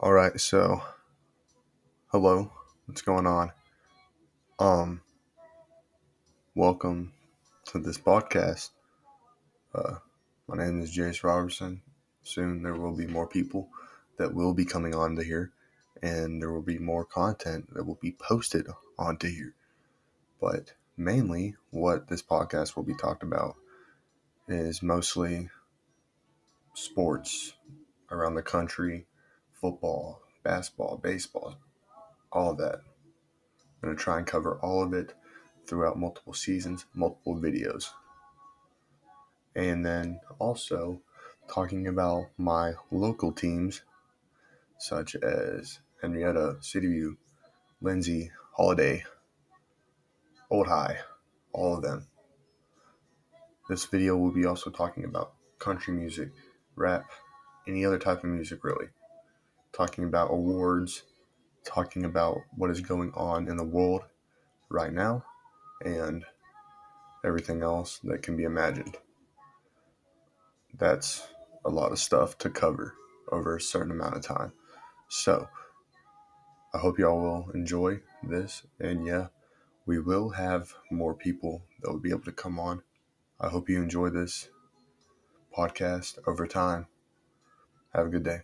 All right, so hello, what's going on? Um, welcome to this podcast. Uh, my name is Jace Robertson. Soon there will be more people that will be coming on to here, and there will be more content that will be posted onto here. But mainly, what this podcast will be talked about is mostly sports around the country football, basketball, baseball, all of that. I'm going to try and cover all of it throughout multiple seasons, multiple videos. And then also talking about my local teams, such as Henrietta, Cityview, Lindsay, Holliday, Old High, all of them. This video will be also talking about country music, rap, any other type of music really talking about awards, talking about what is going on in the world right now, and everything else that can be imagined. That's a lot of stuff to cover over a certain amount of time. So, I hope y'all will enjoy this. And yeah, we will have more people that will be able to come on. I hope you enjoy this podcast over time. Have a good day.